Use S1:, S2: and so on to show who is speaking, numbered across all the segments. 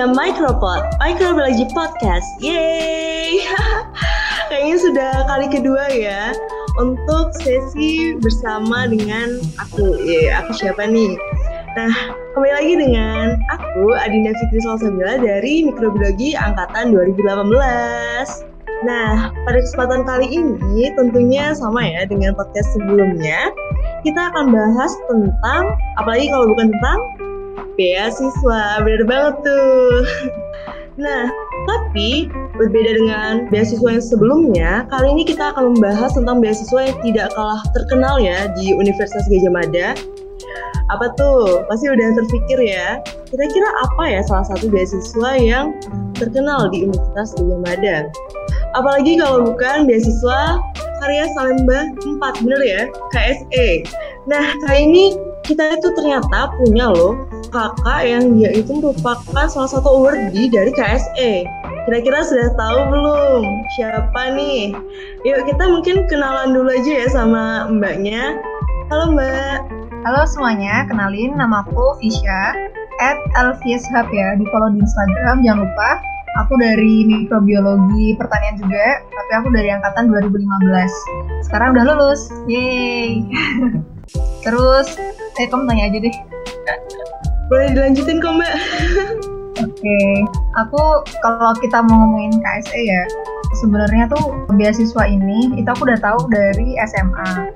S1: dengan Micropod, Microbiology Podcast. Yeay! Kayaknya sudah kali kedua ya untuk sesi bersama dengan aku. Ye, aku siapa nih? Nah, kembali lagi dengan aku Adinda Fitri Salsabila dari Mikrobiologi Angkatan 2018. Nah, pada kesempatan kali ini tentunya sama ya dengan podcast sebelumnya. Kita akan bahas tentang, apalagi kalau bukan tentang beasiswa, bener banget tuh. Nah, tapi berbeda dengan beasiswa yang sebelumnya, kali ini kita akan membahas tentang beasiswa yang tidak kalah terkenal ya di Universitas Gajah Mada. Apa tuh? Pasti udah terpikir ya. Kira-kira apa ya salah satu beasiswa yang terkenal di Universitas Gajah Mada? Apalagi kalau bukan beasiswa karya Salemba 4, bener ya? KSE. Nah, kali ini kita itu ternyata punya loh kakak yang dia itu merupakan salah satu awardee dari KSE. Kira-kira sudah tahu belum siapa nih? Yuk kita mungkin kenalan dulu aja ya sama mbaknya. Halo mbak.
S2: Halo semuanya, kenalin namaku Fisya at Hub ya, di follow di Instagram, jangan lupa Aku dari mikrobiologi pertanian juga, tapi aku dari angkatan 2015. Sekarang udah lulus. Yeay. Terus, eh kamu tanya aja deh.
S1: Boleh dilanjutin kok, Mbak.
S2: Oke, okay. aku kalau kita mau ngomongin KSE ya, sebenarnya tuh beasiswa ini itu aku udah tahu dari SMA.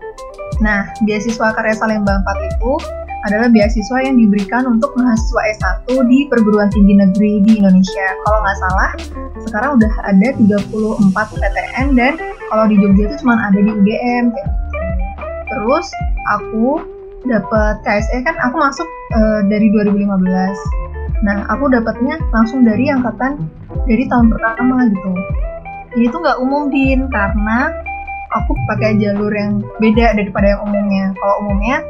S2: Nah, beasiswa karya Salemba 4 itu adalah beasiswa yang diberikan untuk mahasiswa S1 di perguruan tinggi negeri di Indonesia. Kalau nggak salah, sekarang udah ada 34 PTN dan kalau di Jogja itu cuma ada di UGM. Terus aku dapat KSE kan aku masuk uh, dari 2015. Nah, aku dapatnya langsung dari angkatan dari tahun pertama gitu. Ini tuh nggak umum din karena aku pakai jalur yang beda daripada yang umumnya. Kalau umumnya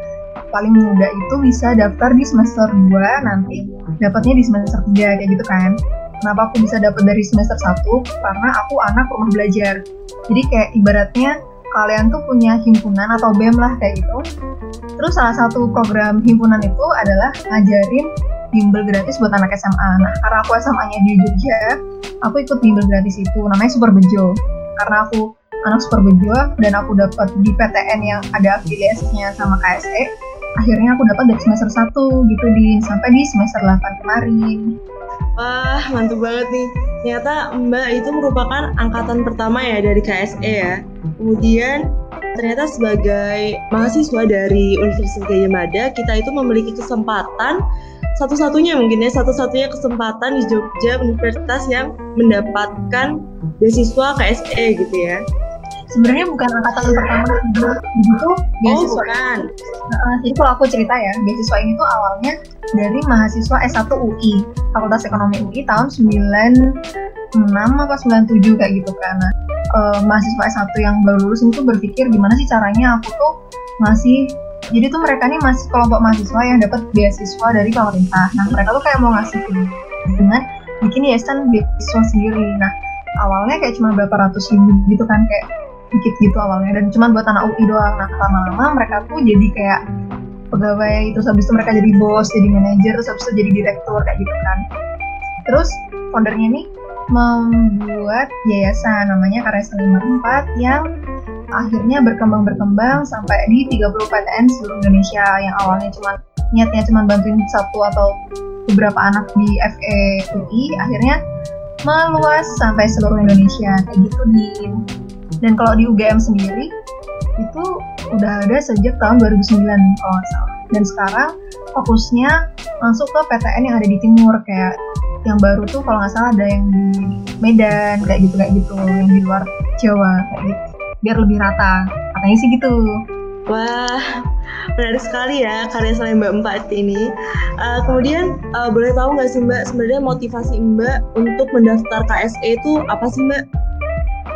S2: paling muda itu bisa daftar di semester 2 nanti dapatnya di semester 3 kayak gitu kan kenapa aku bisa dapat dari semester 1 karena aku anak rumah belajar jadi kayak ibaratnya kalian tuh punya himpunan atau BEM lah kayak gitu. Terus salah satu program himpunan itu adalah ngajarin bimbel gratis buat anak SMA nah karena aku SMA-nya di Jogja aku ikut bimbel gratis itu namanya Super Bejo. Karena aku anak Super Bejo dan aku dapat di PTN yang ada afiliasinya sama KSE akhirnya aku dapat dari semester 1 gitu di sampai di semester 8 kemarin.
S1: Wah, mantap banget nih. Ternyata Mbak itu merupakan angkatan pertama ya dari KSE ya. Kemudian ternyata sebagai mahasiswa dari Universitas Gajah Mada, kita itu memiliki kesempatan satu-satunya mungkin ya satu-satunya kesempatan di Jogja universitas yang mendapatkan beasiswa KSE gitu ya
S2: sebenarnya bukan angkatan pertama itu itu
S1: beasiswa oh, bukan.
S2: Uh, jadi kalau aku cerita ya beasiswa ini tuh awalnya dari mahasiswa S1 UI Fakultas Ekonomi UI tahun 96 apa 97 kayak gitu kan. Nah, uh, mahasiswa S1 yang baru lulus itu berpikir gimana sih caranya aku tuh masih jadi tuh mereka nih masih kelompok mahasiswa yang dapat beasiswa dari pemerintah. Nah mereka tuh kayak mau ngasih dengan bikin yayasan beasiswa sendiri. Nah awalnya kayak cuma berapa ratus ribu gitu kan kayak dikit gitu awalnya. Dan cuma buat anak UI doang. Nah lama-lama mereka tuh jadi kayak pegawai terus habis itu mereka jadi bos jadi manajer terus habis itu jadi direktur kayak gitu kan. Terus foundernya nih membuat yayasan namanya Karya Selima 4 yang akhirnya berkembang-berkembang sampai di 30 PTN seluruh Indonesia. Yang awalnya cuma niatnya cuma bantuin satu atau beberapa anak di FE UI akhirnya meluas sampai seluruh Indonesia. Kayak gitu di dan kalau di UGM sendiri itu udah ada sejak tahun 2009 kalau nggak salah. Dan sekarang fokusnya masuk ke PTN yang ada di timur kayak yang baru tuh kalau nggak salah ada yang di Medan kayak gitu kayak gitu. Yang di luar Jawa kayak gitu. Biar lebih rata. Katanya sih gitu.
S1: Wah menarik sekali ya karya selain Mbak Empat ini. Uh, kemudian uh, boleh tahu nggak sih Mbak sebenarnya motivasi Mbak untuk mendaftar KSE itu apa sih Mbak?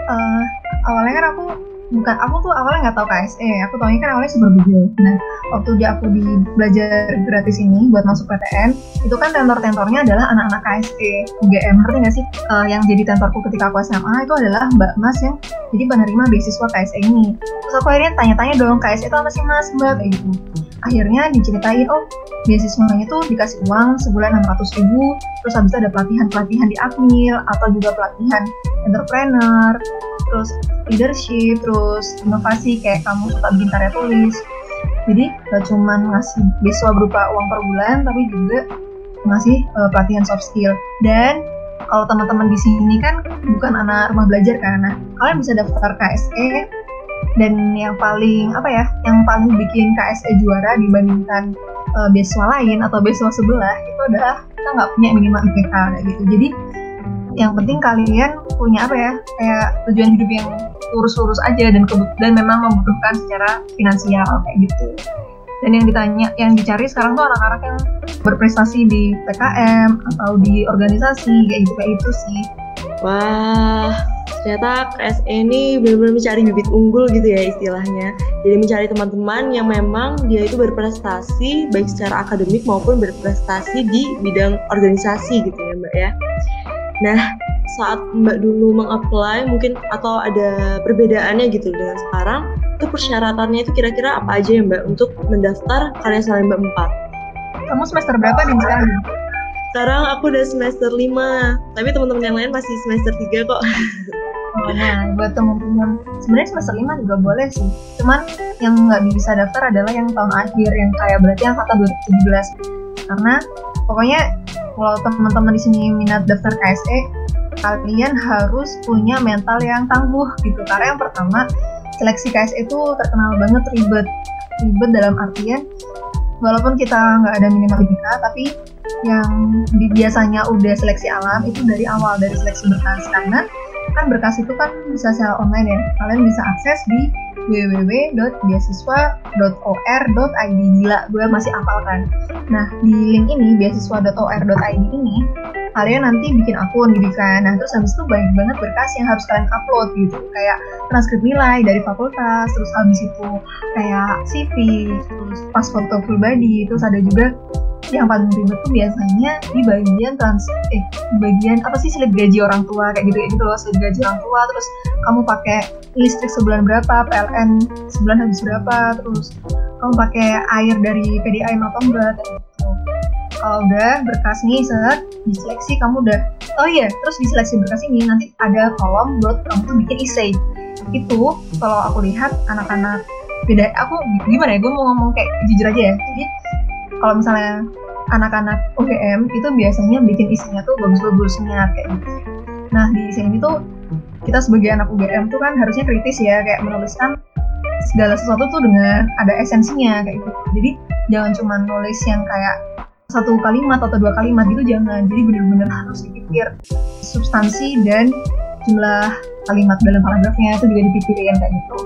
S2: Uh, awalnya kan aku bukan aku tuh awalnya nggak tahu KSE aku tahunya kan awalnya bejo nah waktu dia aku di belajar gratis ini buat masuk PTN itu kan tentor-tentornya adalah anak-anak KSE UGM ngerti nggak sih? Uh, yang jadi tentorku ketika aku SMA itu adalah Mbak Mas yang jadi penerima beasiswa KSE ini. Terus aku akhirnya tanya-tanya dong KSE itu apa sih Mas? Mbak kayak gitu. Akhirnya diceritain oh beasiswanya tuh dikasih uang sebulan 600 ribu terus habis itu ada pelatihan-pelatihan di Akmil atau juga pelatihan entrepreneur terus leadership terus inovasi kayak kamu suka bikin karya tulis. Jadi gak cuma ngasih beasiswa berupa uang per bulan tapi juga ngasih uh, pelatihan soft skill. Dan kalau teman-teman di sini kan bukan anak rumah belajar kan. Nah kalian bisa daftar KSE dan yang paling apa ya yang paling bikin KSE juara dibandingkan uh, beasiswa lain atau beasiswa sebelah itu adalah kita nggak punya minimal IPK gitu. Jadi yang penting kalian punya apa ya kayak tujuan hidup yang lurus-lurus aja dan dan memang membutuhkan secara finansial kayak gitu dan yang ditanya yang dicari sekarang tuh anak-anak yang berprestasi di PKM atau di organisasi kayak gitu kayak itu sih
S1: wah ternyata KSE ini benar-benar mencari bibit unggul gitu ya istilahnya. Jadi mencari teman-teman yang memang dia itu berprestasi baik secara akademik maupun berprestasi di bidang organisasi gitu ya Mbak ya. Nah, saat Mbak dulu mengapply mungkin atau ada perbedaannya gitu dengan sekarang, itu persyaratannya itu kira-kira apa aja ya Mbak untuk mendaftar karya Salemba 4?
S2: Kamu semester berapa nih sekarang?
S1: Sekarang aku udah semester 5, tapi teman-teman yang lain masih semester 3 kok.
S2: Oh, nah, buat teman-teman sebenarnya semester 5 juga boleh sih. Cuman yang nggak bisa daftar adalah yang tahun akhir yang kayak berarti yang kata 2017. Karena pokoknya kalau teman-teman di sini minat daftar KSE, kalian harus punya mental yang tangguh gitu. Karena yang pertama, seleksi KSE itu terkenal banget ribet. Ribet dalam artian walaupun kita nggak ada minimal IPK, tapi yang biasanya udah seleksi alam itu dari awal dari seleksi berkas karena kan berkas itu kan bisa secara online ya kalian bisa akses di www.beasiswa.or.id gila gue masih apal kan? Nah di link ini beasiswa.or.id ini kalian nanti bikin akun gitu kan? Nah terus habis itu banyak banget berkas yang harus kalian upload gitu. Kayak transkrip nilai dari fakultas terus habis itu kayak CV terus pas foto pribadi terus ada juga yang paling ribet tuh biasanya di bagian trans eh bagian apa sih slip gaji orang tua kayak gitu kayak gitu loh slip gaji orang tua. Terus kamu pakai listrik sebulan berapa PLN sebulan habis berapa terus kamu pakai air dari PDAM atau enggak gitu. Kalau udah berkas nih set diseleksi kamu udah oh iya terus di seleksi berkas ini nanti ada kolom buat kamu tuh bikin essay. Itu kalau aku lihat anak-anak beda aku gimana ya gue mau ngomong kayak jujur aja ya. Jadi kalau misalnya anak-anak UGM itu biasanya bikin isinya tuh bagus-bagusnya kayak gitu. Nah di sini tuh kita sebagai anak UGM tuh kan harusnya kritis ya kayak menuliskan segala sesuatu tuh dengan ada esensinya kayak gitu. Jadi jangan cuma nulis yang kayak satu kalimat atau dua kalimat gitu jangan. Jadi benar-benar harus dipikir substansi dan jumlah kalimat dalam paragrafnya itu juga dipikirin kayak gitu.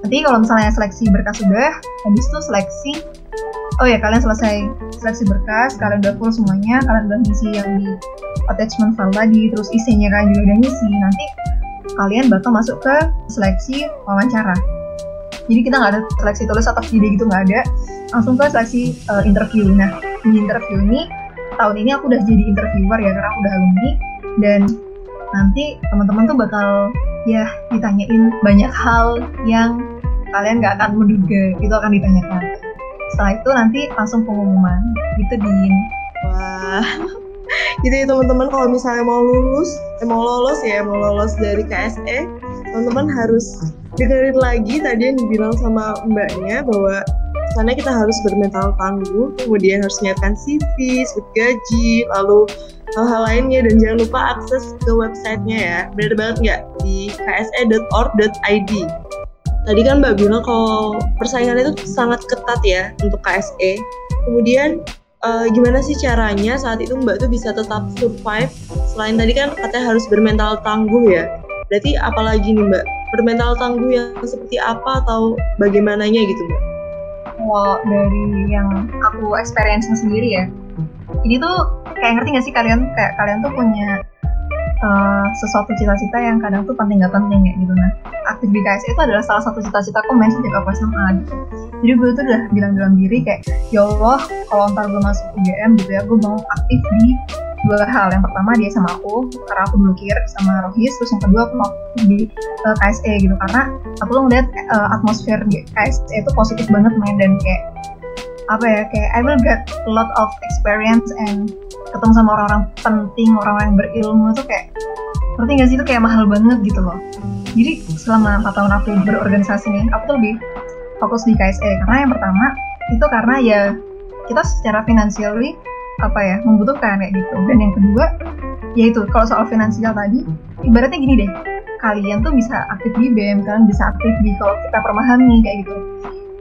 S2: Nanti kalau misalnya seleksi berkas sudah, habis itu seleksi oh ya kalian selesai seleksi berkas kalian udah full semuanya kalian udah ngisi yang di attachment file tadi terus isinya kalian juga udah ngisi. Nanti kalian bakal masuk ke seleksi wawancara. Jadi kita nggak ada seleksi tulis atau video gitu nggak ada. Langsung ke seleksi uh, interview. Nah di interview ini tahun ini aku udah jadi interviewer ya karena aku udah alumni. Dan nanti teman-teman tuh bakal ya ditanyain banyak hal yang kalian nggak akan menduga. Itu akan ditanyakan setelah itu nanti langsung pengumuman. Gitu din.
S1: Wah. Ya teman-teman kalau misalnya mau lulus eh, mau lolos ya mau lolos dari KSE teman-teman harus dengerin lagi tadi yang dibilang sama mbaknya bahwa sana kita harus bermental tangguh kemudian harus menyiapkan CV, slip gaji lalu hal-hal lainnya dan jangan lupa akses ke websitenya ya. Benar banget nggak? Di kse.org.id Tadi kan Mbak bilang kalau persaingan itu sangat ketat ya untuk KSE. Kemudian uh, gimana sih caranya saat itu Mbak tuh bisa tetap survive? Selain tadi kan katanya harus bermental tangguh ya. Berarti apalagi nih Mbak? Bermental tangguh yang seperti apa atau bagaimananya gitu Mbak?
S2: Kalau dari yang aku experience sendiri ya, ini tuh kayak ngerti gak sih kalian kayak kalian tuh punya uh, sesuatu cita-cita yang kadang tuh penting gak penting ya gitu. Nah aktif di KSI itu adalah salah satu cita-cita aku main sejak aku SMA gitu. Jadi gue tuh udah bilang dalam diri kayak ya Allah kalau ntar gue masuk UGM gitu ya gue mau aktif di dua hal. Yang pertama dia sama aku karena aku dulu kir sama Rohis. Terus yang kedua aku mau di uh, eh, KSE gitu. Karena aku tuh ngeliat uh, atmosfer di KSE itu positif banget main dan kayak apa ya kayak I will get a lot of experience and ketemu sama orang-orang penting orang-orang yang berilmu tuh kayak ngerti gak sih? Itu kayak mahal banget gitu loh. Jadi selama 4 tahun aku berorganisasi nih aku tuh lebih fokus di KSE karena yang pertama itu karena ya kita secara financially apa ya membutuhkan kayak gitu. Dan yang kedua yaitu kalau soal finansial tadi ibaratnya gini deh. Kalian tuh bisa aktif di BEM kalian bisa aktif di kalau kita permahami kayak gitu.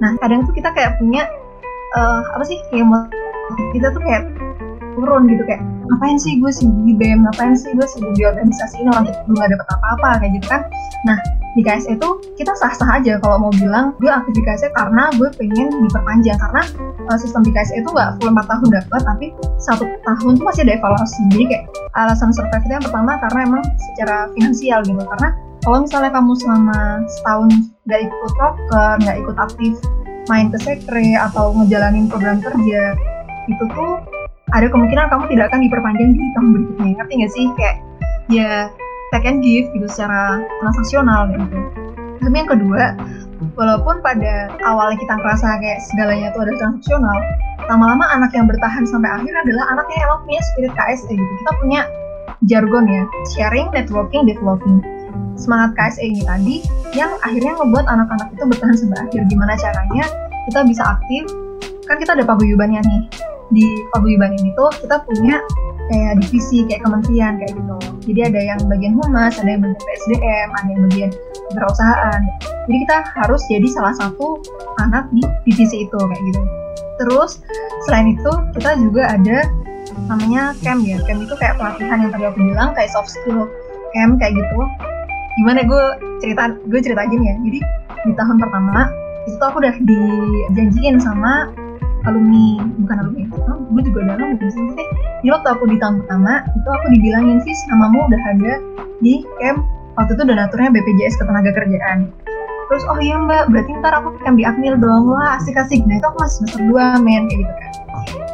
S2: Nah kadang tuh kita kayak punya uh, apa sih kayak kita tuh kayak turun gitu kayak ngapain sih gue sibuk di BEM ngapain sih gue sibuk di organisasi ini orang belum gak dapet apa-apa kayak gitu kan. Nah di KSE itu kita sah-sah aja kalau mau bilang gue aktif di KSE karena gue pengen diperpanjang karena uh, sistem di KSE itu nggak full 4 tahun dapat tapi satu tahun tuh masih ada evaluasi. Jadi kayak alasan survive itu yang pertama karena emang secara finansial gitu karena kalau misalnya kamu selama setahun nggak ikut proker nggak ikut aktif main ke sekre atau ngejalanin program kerja itu tuh ada kemungkinan kamu tidak akan diperpanjang di tahun berikutnya. Ngerti nggak sih? Kayak ya take and give gitu secara transaksional gitu. Tapi yang kedua walaupun pada awalnya kita ngerasa kayak segalanya itu ada transaksional lama-lama anak yang bertahan sampai akhir adalah anak yang emang punya spirit KSE gitu. Kita punya jargon ya sharing, networking, developing semangat KSE ini tadi yang akhirnya membuat anak-anak itu bertahan sampai akhir gimana caranya kita bisa aktif? Kan kita ada paguyubannya nih. Di paguyuban ini tuh kita punya kayak divisi kayak kementerian kayak gitu. Jadi ada yang bagian humas ada yang bagian PSDM ada yang bagian perusahaan. Jadi kita harus jadi salah satu anak di divisi itu kayak gitu. Terus selain itu kita juga ada namanya camp ya. Camp itu kayak pelatihan yang tadi aku bilang kayak soft skill. Camp kayak gitu gimana gue cerita gue cerita gini ya. Jadi di tahun pertama itu tuh aku udah dijanjiin sama alumni bukan alumni oh, gue juga udah alumni sih. Jadi waktu aku di tahun pertama itu aku dibilangin sih namamu udah ada di camp waktu itu donaturnya BPJS Ketenaga Kerjaan. Terus oh iya mbak berarti ntar aku camp di Akmil dong. Wah asik asik nah itu aku masih semester 2 men kayak gitu kan.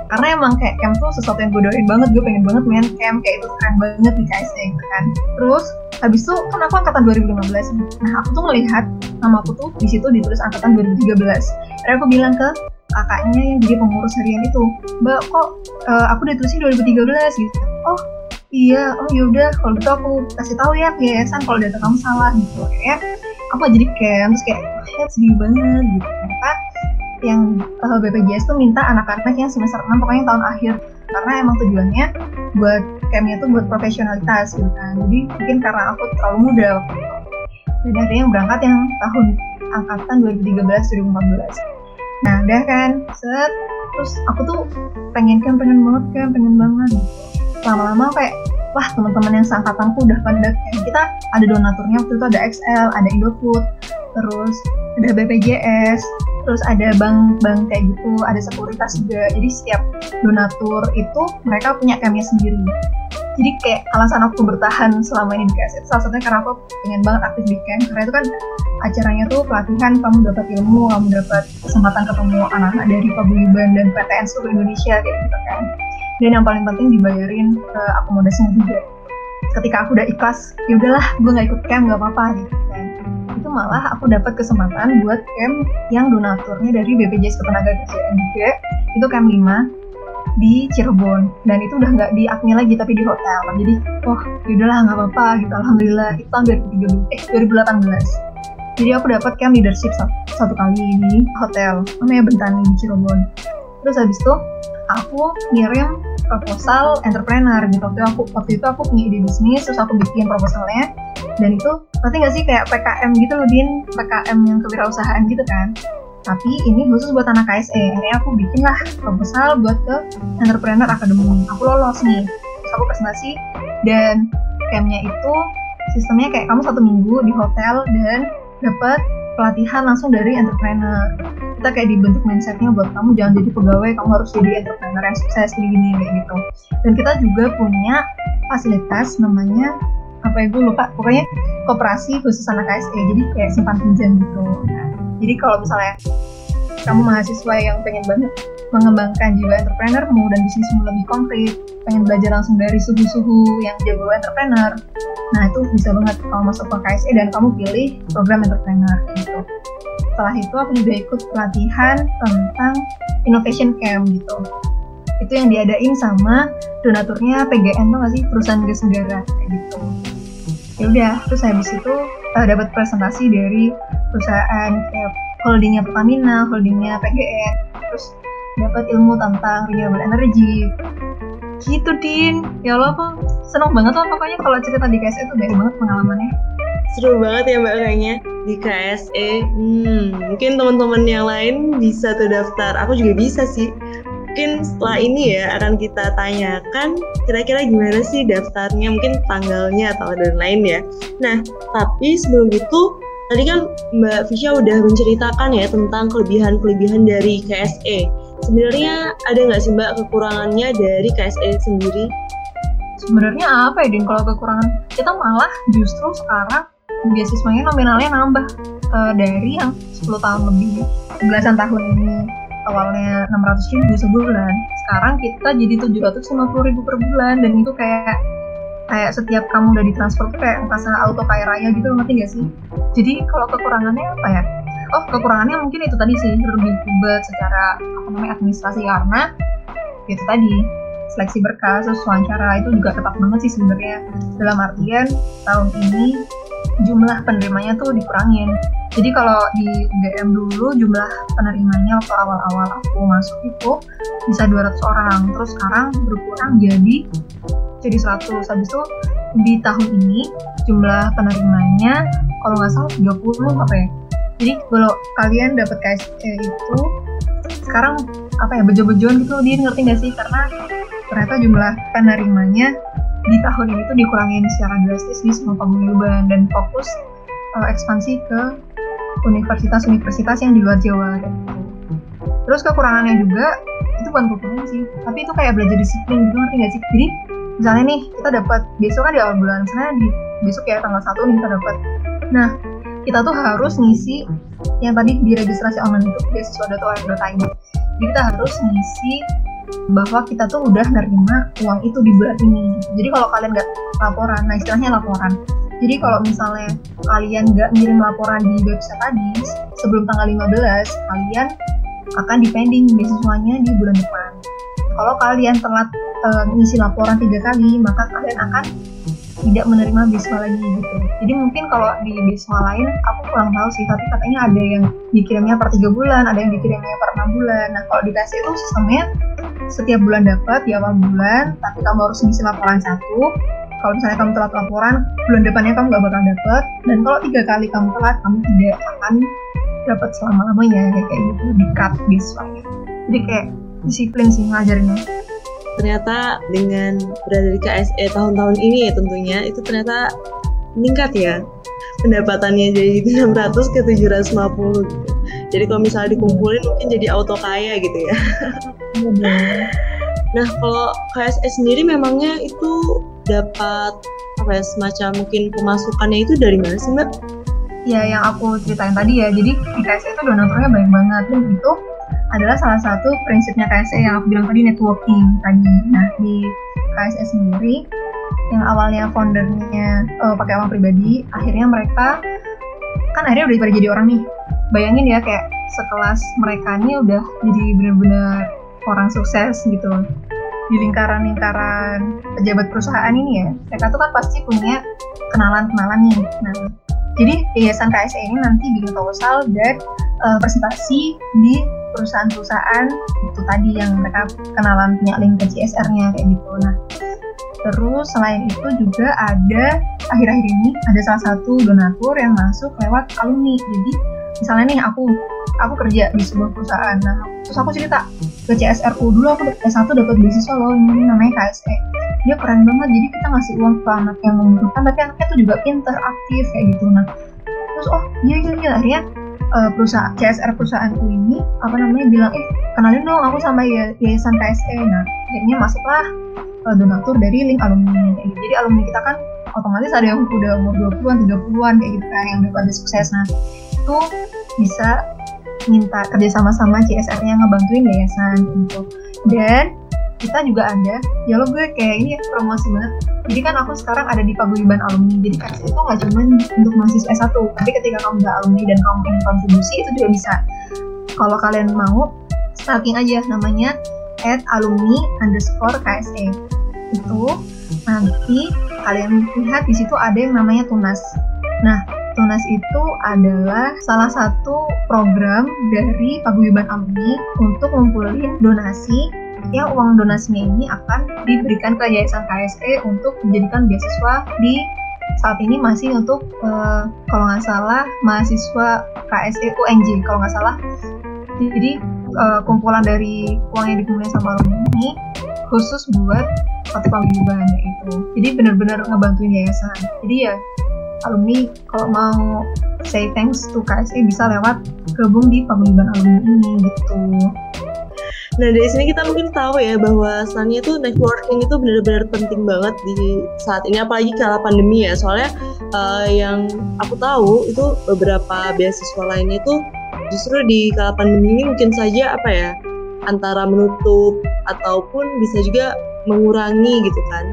S2: Karena emang kayak camp tuh sesuatu yang gue doain banget gue pengen banget main camp kayak itu keren banget di KSC gitu kan. Terus habis itu kan aku angkatan 2015 nah aku tuh melihat nama aku tuh di situ ditulis angkatan 2013 akhirnya aku bilang ke kakaknya yang jadi pengurus harian itu mbak kok uh, aku ditulisin 2013 gitu. Oh iya. Oh yaudah kalau gitu aku kasih tahu ya ke yayasan kalau data kamu salah. Gitu. Kayak aku jadi kayak terus kayak oh, sedih banget. Gitu. Ternyata yang uh, eh, BPJS tuh minta anak-anak yang semester 6 pokoknya tahun akhir. Karena emang tujuannya buat campnya tuh buat profesionalitas gitu kan. Jadi mungkin karena aku terlalu muda waktu itu. Dan akhirnya berangkat yang tahun angkatan 2013 2014 nah udah kan set. Terus aku tuh pengen kan pengen banget kan pengen banget. Lama-lama kayak wah teman-teman yang seangkatanku udah pada kita ada donaturnya waktu itu ada XL ada Indofood terus ada BPJS terus ada bank-bank kayak gitu ada sekuritas juga. Jadi setiap donatur itu mereka punya kami sendiri. Jadi kayak alasan aku bertahan selama ini di KS salah satunya karena aku pengen banget aktif di camp. Karena itu kan acaranya tuh pelatihan kamu dapat ilmu kamu dapat kesempatan ketemu anak-anak dari paguyuban dan PTN seluruh Indonesia kayak gitu kan dan yang paling penting dibayarin ke akomodasinya juga. Ketika aku udah ikhlas ya udahlah gue nggak ikut camp nggak apa-apa gitu kan. Itu malah aku dapat kesempatan buat camp yang donaturnya dari BPJS Ketenagakerjaan juga. Itu camp 5 di Cirebon. Dan itu udah nggak di Akmi lagi tapi di hotel. Jadi oh yaudahlah nggak apa-apa gitu. Alhamdulillah itu tahun 2013 eh 2018 jadi aku dapat camp leadership satu, satu kali di hotel namanya Bentani di Cirebon. Terus habis itu aku ngirim proposal entrepreneur gitu. Waktu aku waktu itu aku punya ide bisnis terus aku bikin proposalnya. Dan itu nanti nggak sih kayak PKM gitu loh Din? PKM yang kewirausahaan gitu kan? Tapi ini khusus buat anak KSE ini aku bikin lah proposal buat ke Entrepreneur Academy aku lolos nih. Terus aku presentasi. Dan campnya itu sistemnya kayak kamu satu minggu di hotel dan dapat pelatihan langsung dari entrepreneur kita kayak dibentuk mindsetnya buat kamu jangan jadi pegawai kamu harus jadi entrepreneur yang sukses kayak gini kayak gitu dan kita juga punya fasilitas namanya apa ya gue lupa pokoknya koperasi khusus anak KSE jadi kayak simpan pinjam gitu nah, jadi kalau misalnya kamu mahasiswa yang pengen banget mengembangkan jiwa entrepreneurmu dan bisnismu lebih konkret, pengen belajar langsung dari suhu-suhu yang jago entrepreneur, nah itu bisa banget kalau masuk ke KSE dan kamu pilih program entrepreneur gitu. Setelah itu aku juga ikut pelatihan tentang innovation camp gitu. Itu yang diadain sama donaturnya PGN tuh gak sih? Perusahaan gas negara kayak gitu. Ya udah terus habis itu uh, dapat presentasi dari perusahaan kayak holdingnya Pertamina holdingnya PGN terus dapat ilmu tentang renewable energy. Gitu Din. Ya Allah aku seneng banget lah pokoknya kalau cerita di KSE itu banyak banget pengalamannya
S1: seru banget ya mbak kayaknya. Di KSE hmm, mungkin teman-teman yang lain bisa tuh daftar. Aku juga bisa sih. Mungkin setelah ini ya akan kita tanyakan kira-kira gimana sih daftarnya mungkin tanggalnya atau dan lain ya. Nah tapi sebelum itu tadi kan Mbak Fisya udah menceritakan ya tentang kelebihan-kelebihan dari KSE sebenarnya ada nggak sih Mbak kekurangannya dari KSE sendiri?
S2: Sebenarnya apa ya Din kalau kekurangan? Kita malah justru sekarang beasiswanya nominalnya nambah uh, dari yang 10 tahun lebih. Belasan tahun ini. Awalnya 600 ribu sebulan. Sekarang kita jadi 750 ribu per bulan. Dan itu kayak kayak setiap kamu udah ditransfer tuh kayak pasang auto kaya raya gitu ngerti gak sih? Jadi kalau kekurangannya apa ya? Oh kekurangannya mungkin itu tadi sih lebih ribet secara apa namanya administrasi. Karena itu tadi seleksi berkas terus wawancara itu juga ketat banget sih sebenarnya. Dalam artian tahun ini jumlah penerimanya tuh dikurangin jadi kalau di UGM dulu jumlah penerimanya waktu awal-awal aku masuk itu bisa 200 orang. Terus sekarang berkurang jadi jadi 100. Habis itu di tahun ini jumlah penerimanya kalau nggak salah 30 apa ya. Jadi kalau kalian dapat KSE itu sekarang apa ya bejo-bejoan gitu dia ngerti nggak sih karena ternyata jumlah penerimanya di tahun ini tuh dikurangin secara drastis di semua paguyuban dan fokus uh, ekspansi ke universitas-universitas yang di luar Jawa Terus kekurangannya juga itu bukan kekurangan sih, tapi itu kayak belajar disiplin gitu ngerti gak sih? Jadi misalnya nih kita dapat besok kan di awal bulan, misalnya di besok ya tanggal satu nih kita dapat. Nah kita tuh harus ngisi yang tadi di registrasi online itu beasiswa.org.id. Jadi kita harus ngisi bahwa kita tuh udah nerima uang itu di bulan ini. Jadi kalau kalian nggak laporan, nah istilahnya laporan. Jadi kalau misalnya kalian nggak ngirim laporan di website tadi sebelum tanggal 15, kalian akan dipending beasiswanya di bulan depan. Kalau kalian telat uh, ngisi laporan tiga kali, maka kalian akan tidak menerima beasiswa lagi gitu. Jadi mungkin kalau di beasiswa lain aku kurang tahu sih, tapi katanya ada yang dikirimnya per tiga bulan, ada yang dikirimnya per enam bulan. Nah kalau di itu sistemnya setiap bulan dapat di awal bulan, tapi kamu harus ngisi laporan satu, kalau misalnya kamu telat laporan bulan depannya kamu gak bakal dapet. Dan kalau tiga kali kamu telat kamu tidak akan dapat selama lamanya kayak kayak gitu di cut jadi kayak disiplin sih ngajarnya
S1: ternyata dengan berada di KSE tahun-tahun ini ya tentunya itu ternyata meningkat ya. Pendapatannya jadi 600 ke 750 gitu. Jadi kalau misalnya dikumpulin mungkin jadi auto kaya gitu ya. Iya, nah kalau KSE sendiri memangnya itu dapat apa ya semacam mungkin pemasukannya itu dari mana sih mbak?
S2: Ya yang aku ceritain tadi ya, jadi di KSE itu donaturnya banyak banget dan itu adalah salah satu prinsipnya KSE yang aku bilang tadi networking tadi. Nah di KSE sendiri yang awalnya foundernya uh, pakai uang pribadi, akhirnya mereka kan akhirnya udah pada jadi orang nih. Bayangin ya kayak sekelas mereka ini udah jadi bener-bener orang sukses gitu di lingkaran-lingkaran pejabat perusahaan ini ya, mereka tuh kan pasti punya kenalan-kenalan nih. Nah, jadi yayasan KSE ini nanti bikin proposal dan uh, presentasi di perusahaan-perusahaan itu tadi yang mereka kenalan punya link ke CSR-nya kayak gitu. Nah, terus selain itu juga ada akhir-akhir ini ada salah satu donatur yang masuk lewat alumni. Jadi misalnya nih aku aku kerja di sebuah perusahaan. Nah terus aku cerita ke CSRku dulu aku S1 dapat beasiswa loh ini namanya KSE dia keren banget jadi kita ngasih uang ke anak yang membutuhkan tapi anaknya tuh juga pinter aktif kayak gitu. Nah terus oh iya iya iya. Akhirnya uh, perusahaan CSR perusahaanku ini apa namanya bilang eh kenalin dong aku sama yayasan KSE nah akhirnya masuklah uh, donatur dari link alumni jadi alumni kita kan otomatis ada yang udah umur 20-an, 30-an kayak gitu kan yang udah pada sukses. Nah itu bisa minta kerja sama sama CSR-nya ngebantuin yayasan gitu. Dan kita juga ada ya lo gue kayak ini ya promosi banget. Jadi kan aku sekarang ada di paguyuban alumni. Jadi KSE itu nggak cuma untuk mahasiswa S1 tapi ketika kamu udah alumni dan kamu ingin kontribusi itu juga bisa. Kalau kalian mau stalking aja namanya at alumni underscore KSE itu nanti kalian lihat di situ ada yang namanya tunas. Nah tunas itu adalah salah satu program dari paguyuban alumni untuk ngumpulin donasi. Yang uang donasinya ini akan diberikan ke Yayasan KSE untuk dijadikan beasiswa di saat ini masih untuk uh, kalau nggak salah mahasiswa KSE UNJ kalau nggak salah. Jadi uh, kumpulan dari uang yang dikumpulin sama alumni ini khusus buat satu paguyuban itu jadi benar-benar ngebantuin yayasan. Jadi ya alumni. Kalau mau say thanks to KSE bisa lewat gabung di paguyuban alumni ini gitu.
S1: Nah dari sini kita mungkin tahu ya bahwa sebenarnya tuh networking itu benar-benar penting banget di saat ini apalagi kala pandemi ya. Soalnya uh, yang aku tahu itu beberapa beasiswa lainnya itu justru di kala pandemi ini mungkin saja apa ya antara menutup ataupun bisa juga mengurangi gitu kan.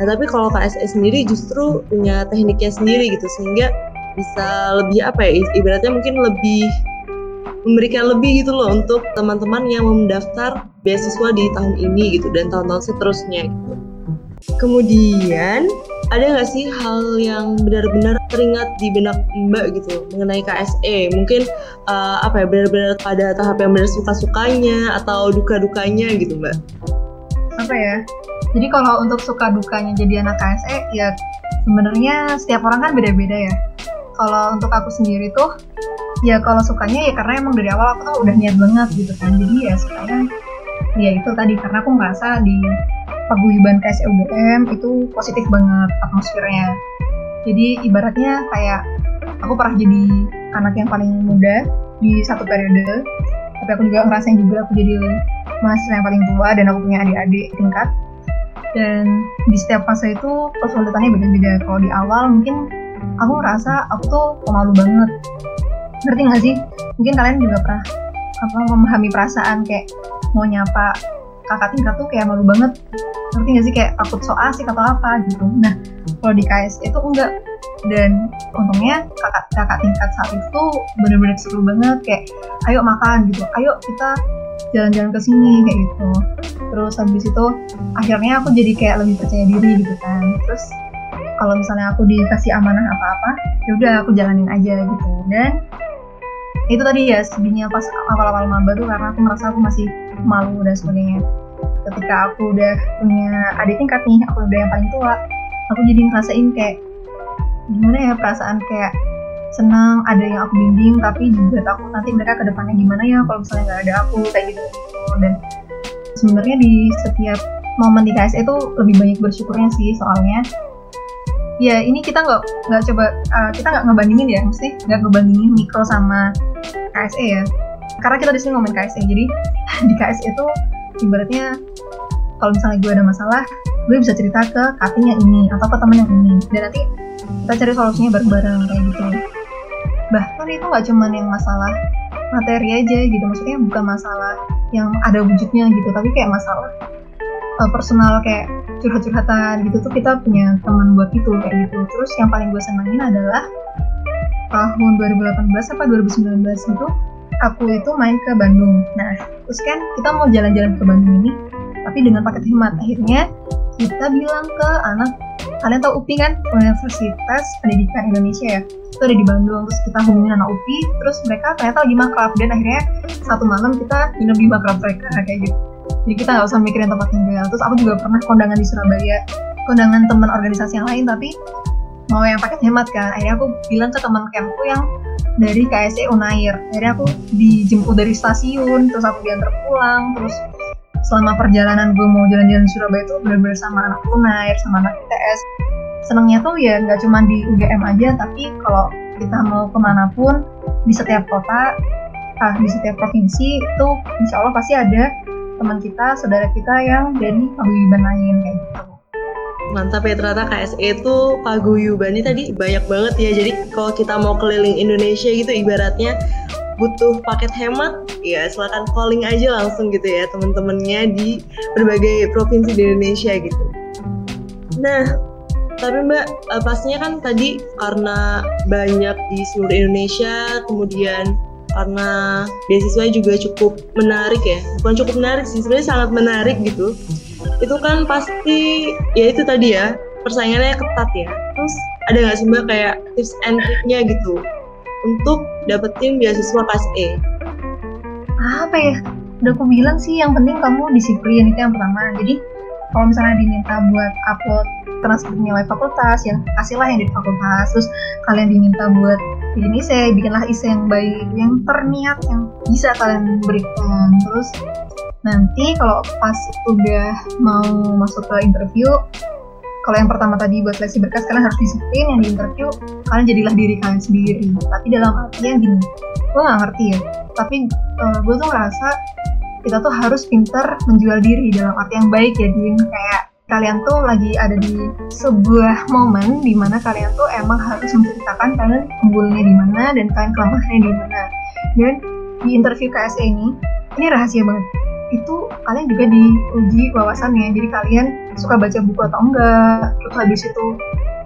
S1: Nah tapi kalau KSE sendiri justru punya tekniknya sendiri gitu sehingga bisa lebih apa ya ibaratnya mungkin lebih memberikan lebih gitu loh untuk teman-teman yang mau mendaftar beasiswa di tahun ini gitu dan tahun-tahun seterusnya gitu. Kemudian ada nggak sih hal yang benar-benar teringat di benak Mbak gitu mengenai KSE? Mungkin uh, apa ya benar-benar pada tahap yang benar suka-sukanya atau duka-dukanya gitu Mbak?
S2: Apa ya? Jadi kalau untuk suka dukanya jadi anak KSE ya sebenarnya setiap orang kan beda-beda ya. Kalau untuk aku sendiri tuh ya kalau sukanya ya karena emang dari awal aku tuh udah niat banget gitu kan. Jadi ya sukanya ya itu tadi karena aku merasa di paguyuban KSUGM itu positif banget atmosfernya. Jadi ibaratnya kayak aku pernah jadi anak yang paling muda di satu periode tapi aku juga ngerasain juga aku jadi mahasiswa yang paling tua dan aku punya adik-adik tingkat dan di setiap fase itu kesulitannya beda-beda. Kalau di awal mungkin aku ngerasa aku tuh pemalu banget. Ngerti gak sih? Mungkin kalian juga pernah apa memahami perasaan kayak mau nyapa kakak tingkat tuh kayak malu banget. Ngerti gak sih? Kayak takut so asik atau apa gitu. Nah kalau di KS itu enggak. Dan untungnya kakak kakak tingkat saat itu bener-bener seru banget. Kayak ayo makan gitu. Ayo kita jalan-jalan ke sini kayak gitu. Terus habis itu akhirnya aku jadi kayak lebih percaya diri gitu kan. Terus kalau misalnya aku dikasih amanah apa-apa ya udah aku jalanin aja gitu. Dan itu tadi ya sedihnya pas awal-awal maba tuh karena aku merasa aku masih malu dan sebagainya. Ketika aku udah punya adik tingkat nih aku udah yang paling tua aku jadi ngerasain kayak gimana ya perasaan kayak senang ada yang aku bimbing tapi juga takut nanti mereka ke depannya gimana ya kalau misalnya nggak ada aku kayak gitu, dan sebenarnya di setiap momen di KSE itu lebih banyak bersyukurnya sih soalnya ya ini kita nggak nggak coba uh, kita nggak ngebandingin ya mesti nggak ngebandingin mikro sama KSE ya. Karena kita di sini ngomongin KSE jadi di KSE itu ibaratnya kalau misalnya gue ada masalah gue bisa cerita ke kating yang ini atau ke temen yang ini dan nanti kita cari solusinya bareng-bareng kayak gitu bahkan itu nggak cuman yang masalah materi aja gitu. Maksudnya bukan masalah yang ada wujudnya gitu tapi kayak masalah uh, personal kayak curhat-curhatan gitu tuh kita punya teman buat itu kayak gitu. Terus yang paling gue senangin adalah tahun 2018 apa 2019 itu aku itu main ke Bandung. Nah terus kan kita mau jalan-jalan ke Bandung ini tapi dengan paket hemat. Akhirnya kita bilang ke anak kalian tahu UPI kan? Universitas Pendidikan Indonesia ya? Itu ada di Bandung terus kita hubungin anak UPI terus mereka ternyata lagi makrab dan akhirnya satu malam kita nginep di makrab mereka kayak gitu. Jadi kita nggak usah mikirin tempat tinggal. Terus aku juga pernah kondangan di Surabaya. Kondangan teman organisasi yang lain tapi mau yang paket hemat kan. Akhirnya aku bilang ke teman campku yang dari KSE Unair. Akhirnya aku dijemput dari stasiun terus aku diantar pulang terus selama perjalanan gue mau jalan-jalan Surabaya itu bener-bener sama anak Unair sama anak ITS senangnya tuh ya nggak cuma di UGM aja tapi kalau kita mau ke mana pun di setiap kota ah, di setiap provinsi itu insya Allah pasti ada teman kita, saudara kita yang dari paguyuban lain kayak gitu.
S1: Mantap ya ternyata KSE itu paguyubannya tadi banyak banget ya. Jadi kalau kita mau keliling Indonesia gitu ibaratnya butuh paket hemat, ya silakan calling aja langsung gitu ya teman-temannya di berbagai provinsi di Indonesia gitu. Nah, tapi Mbak, uh, pastinya kan tadi karena banyak di seluruh Indonesia, kemudian karena beasiswa juga cukup menarik ya, bukan cukup menarik sih, sebenarnya sangat menarik gitu. Itu kan pasti, ya itu tadi ya, persaingannya ketat ya. Terus ada nggak sih Mbak kayak tips and triknya gitu untuk dapetin beasiswa kelas E?
S2: Apa ya? Udah aku bilang sih yang penting kamu disiplin itu yang pertama. Jadi kalau misalnya diminta buat upload transfer nilai fakultas yang kasihlah yang di fakultas terus kalian diminta buat ini saya bikinlah isi yang baik yang terniat yang bisa kalian berikan terus nanti kalau pas udah mau masuk ke interview kalau yang pertama tadi buat seleksi berkas kalian harus disiplin yang di interview kalian jadilah diri kalian sendiri tapi dalam artian gini gue gak ngerti ya tapi uh, eh, gue tuh ngerasa kita tuh harus pintar menjual diri dalam arti yang baik ya din kayak kalian tuh lagi ada di sebuah momen di mana kalian tuh emang harus menceritakan kalian unggulnya di mana dan kalian kelemahannya di mana. Dan di interview KSE ini, ini rahasia banget. Itu kalian juga diuji wawasannya. Jadi kalian suka baca buku atau enggak. Terus habis itu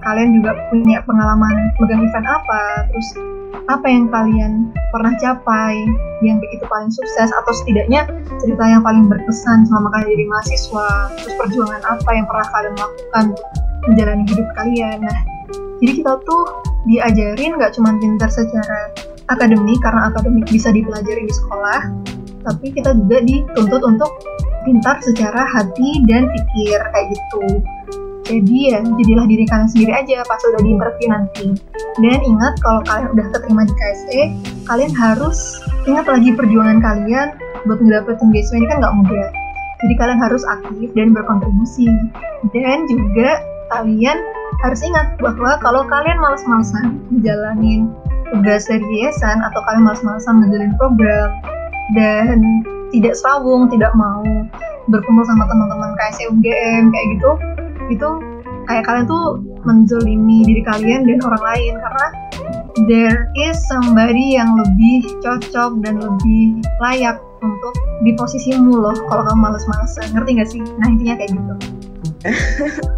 S2: kalian juga punya pengalaman megang event apa, terus apa yang kalian pernah capai yang begitu paling sukses? Atau setidaknya cerita yang paling berkesan selama kalian jadi mahasiswa? Terus perjuangan apa yang pernah kalian lakukan menjalani hidup kalian? Nah jadi kita tuh diajarin nggak cuma pintar secara akademik karena akademik bisa dipelajari di sekolah tapi kita juga dituntut untuk pintar secara hati dan pikir kayak gitu jadi ya jadilah diri kalian sendiri aja pas udah di interview nanti. Dan ingat kalau kalian udah keterima di KSE, kalian harus ingat lagi perjuangan kalian buat ngedapetin beasiswa ini kan nggak mudah. Jadi kalian harus aktif dan berkontribusi. Dan juga kalian harus ingat bahwa kalau kalian males-malesan ngejalanin tugas dari yayasan atau kalian males-malesan ngejalanin program dan tidak serawung, tidak mau berkumpul sama teman-teman KSE UGM kayak gitu, itu kayak kalian tuh menzolimi diri kalian dan orang lain karena there is somebody yang lebih cocok dan lebih layak untuk di posisimu loh kalau kamu males-malesan. Ngerti gak sih? Nah intinya kayak gitu.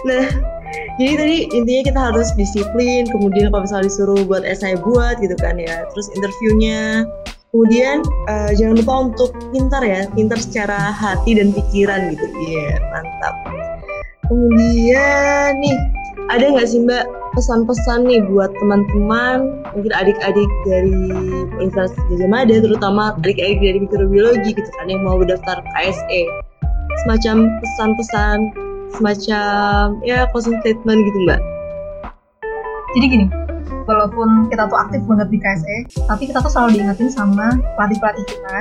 S1: Nah jadi tadi intinya kita harus disiplin kemudian kalau misalnya disuruh buat esai buat gitu kan ya terus interviewnya kemudian uh, jangan lupa untuk pintar ya pintar secara hati dan pikiran gitu iya yeah, mantap Kemudian nih, ada nggak sih Mbak pesan-pesan nih buat teman-teman, mungkin adik-adik dari Universitas Gajah Mada, terutama adik-adik dari mikrobiologi gitu kan yang mau daftar KSE. Semacam pesan-pesan, semacam ya closing statement gitu Mbak.
S2: Jadi gini, walaupun kita tuh aktif banget di KSE, tapi kita tuh selalu diingetin sama pelatih-pelatih kita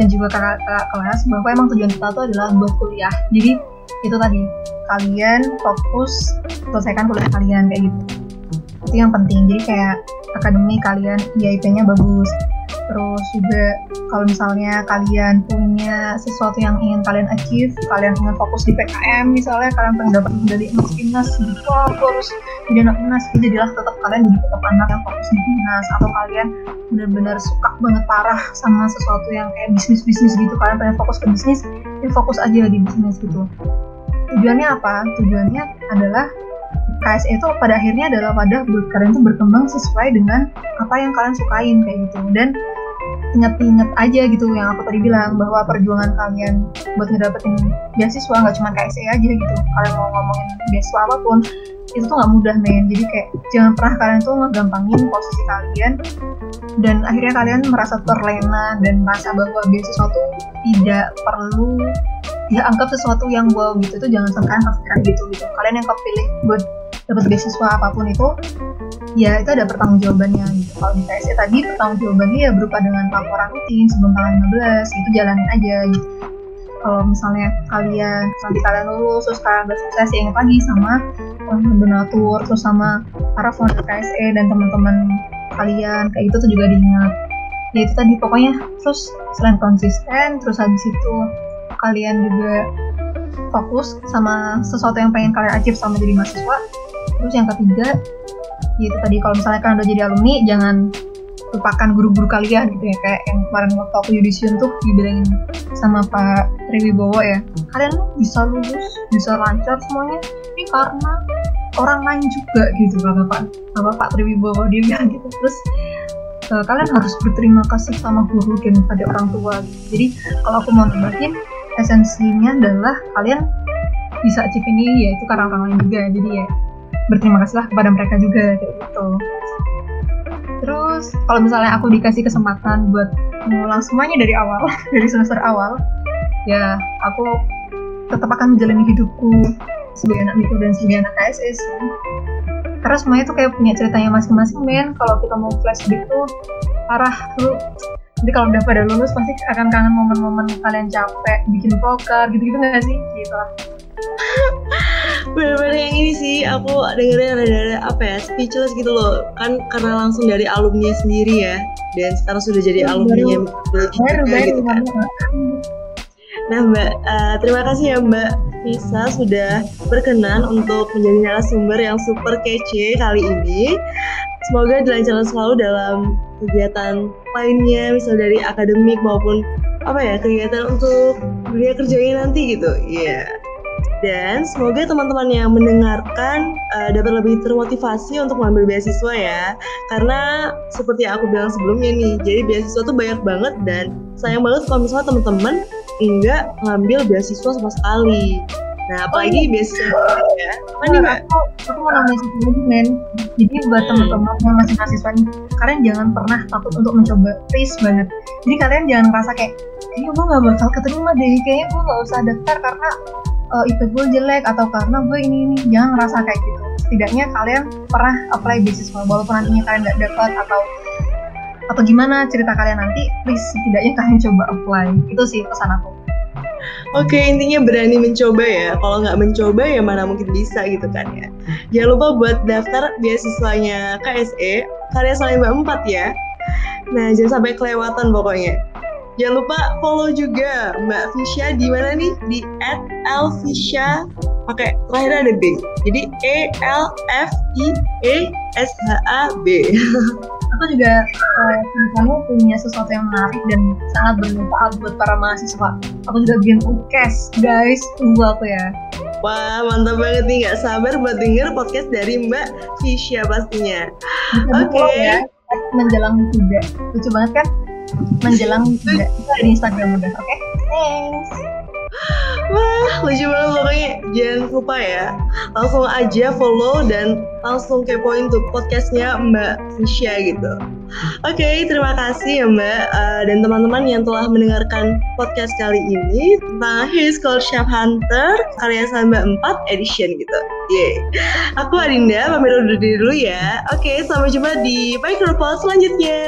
S2: dan juga kakak-kakak kelas bahwa emang tujuan kita tuh adalah buat kuliah. Jadi itu tadi kalian fokus selesaikan kuliah kalian kayak gitu. Itu yang penting. Jadi kayak akademi kalian IIP-nya bagus terus juga kalau misalnya kalian punya sesuatu yang ingin kalian achieve kalian ingin fokus di PKM misalnya kalian pengen dapat medali emas aku harus jadi anak jadi jadilah tetap kalian jadi tetap anak yang fokus di timnas. Atau kalian benar-benar suka banget parah sama sesuatu yang kayak bisnis bisnis gitu. Kalian pengen fokus ke bisnis ya fokus aja di bisnis gitu. Tujuannya apa? Tujuannya adalah KSE itu pada akhirnya adalah pada buat kalian tuh berkembang sesuai dengan apa yang kalian sukain kayak gitu. Dan inget-inget aja gitu yang aku tadi bilang bahwa perjuangan kalian buat ngedapetin beasiswa nggak cuma KSE aja gitu. Kalian mau ngomongin beasiswa apa pun itu tuh nggak mudah men. Jadi kayak jangan pernah kalian tuh ngegampangin posisi kalian dan akhirnya kalian merasa terlena dan merasa bahwa beasiswa tuh tidak perlu ya anggap sesuatu yang wow gitu. Itu jangan sampai kalian gitu gitu. Kalian yang kepilih buat dapat beasiswa apa pun itu ya itu ada pertanggungjawabannya gitu. Kalau di TSE tadi pertanggungjawabannya ya berupa dengan laporan rutin sebelum tanggal 15 itu jalanin aja gitu. Kalau misalnya kalian nanti kalian lulus terus kalian bersukses ya ingat lagi sama donatur terus sama para founder KSE dan teman-teman kalian kayak itu tuh juga diingat. Ya itu tadi pokoknya terus selain konsisten terus habis itu kalian juga fokus sama sesuatu yang pengen kalian achieve sama jadi mahasiswa terus yang ketiga yaitu tadi kalau misalnya kalian udah jadi alumni jangan lupakan guru-guru kalian gitu ya. Kayak yang kemarin waktu aku yudisium tuh dibilangin sama Pak Triwibowo ya kalian bisa lulus bisa lancar semuanya ini karena orang lain juga gitu kata Pak sama Pak Triwibowo. Dia bilang gitu. Terus uh, kalian harus berterima kasih sama guru dan pada orang tua. Jadi kalau aku mau nambahin esensinya adalah kalian bisa achieve ini ya itu karena orang lain juga. Jadi ya berterima kasihlah kepada mereka juga kayak gitu. Terus kalau misalnya aku dikasih kesempatan buat mengulang semuanya dari awal dari semester awal ya aku tetap akan menjalani hidupku sebagai anak mikro dan sebagai anak KSS karena semuanya tuh kayak punya ceritanya masing-masing men. Kalau kita mau flashback tuh parah tuh. Jadi kalau udah pada lulus pasti akan kangen momen-momen kalian capek bikin poker gitu-gitu gak sih? Gitu lah
S1: bener-bener yang ini sih aku dengerin ada apa ya speechless gitu loh kan karena langsung dari alumni sendiri ya dan sekarang sudah jadi alumni
S2: baru baru, baru gitu kan.
S1: Nah Mbak, uh, terima kasih ya Mbak Visa sudah berkenan untuk menjadi narasumber yang super kece kali ini. Semoga dilancarkan selalu dalam kegiatan lainnya, misal dari akademik maupun apa ya kegiatan untuk dunia kerjanya nanti gitu. Iya. Yeah. Dan semoga teman-teman yang mendengarkan uh, dapat lebih termotivasi untuk mengambil beasiswa ya. Karena seperti yang aku bilang sebelumnya nih, jadi beasiswa tuh banyak banget dan sayang banget kalau misalnya teman-teman enggak ngambil beasiswa sama sekali. Nah, apalagi oh, iya. beasiswa ya.
S2: Mana nah, aku, aku mau nanya satu lagi, men. Jadi buat hmm. teman-teman yang masih mahasiswa nih, kalian jangan pernah takut untuk mencoba. Please banget. Jadi kalian jangan ngerasa kayak, kayaknya gue gak bakal keterima deh. Kayaknya gue gak usah daftar karena uh, IP gue jelek atau karena gue ini ini. Jangan ngerasa kayak gitu. Setidaknya kalian pernah apply beasiswa, walaupun nantinya kalian gak dapat atau atau gimana cerita kalian nanti please setidaknya kalian coba apply itu sih pesan aku
S1: Oke, intinya berani mencoba ya. Kalau nggak mencoba ya mana mungkin bisa gitu kan ya. Jangan lupa buat daftar beasiswanya KSE, karya Salemba 4 ya. Nah, jangan sampai kelewatan pokoknya. Jangan lupa follow juga Mbak Fisya di mana nih? Di @elfisya pakai terakhir ada B. Jadi E L F I E S H A B.
S2: aku juga uh, kamu punya sesuatu yang menarik dan sangat bermanfaat buat para mahasiswa. Aku juga bikin podcast, guys. Tunggu aku ya.
S1: Wah, mantap banget nih. Gak sabar buat denger podcast dari Mbak Fisya pastinya.
S2: Oke. Okay. Ya, menjelang juga. Lucu banget kan? Menjelang. Itu di Instagram udah. Oke? Okay? Thanks.
S1: Wah, lucu banget pokoknya. Jangan lupa ya, langsung aja follow dan langsung kepoin tuh podcastnya Mbak Fisya gitu. Oke, okay, terima kasih ya Mbak uh, dan teman-teman yang telah mendengarkan podcast kali ini tentang His Called Chef Hunter karya Samba 4 edition gitu. Yeay. Aku Adinda, pamit undur diri dulu ya. Oke, okay, sampai jumpa di Micropod selanjutnya.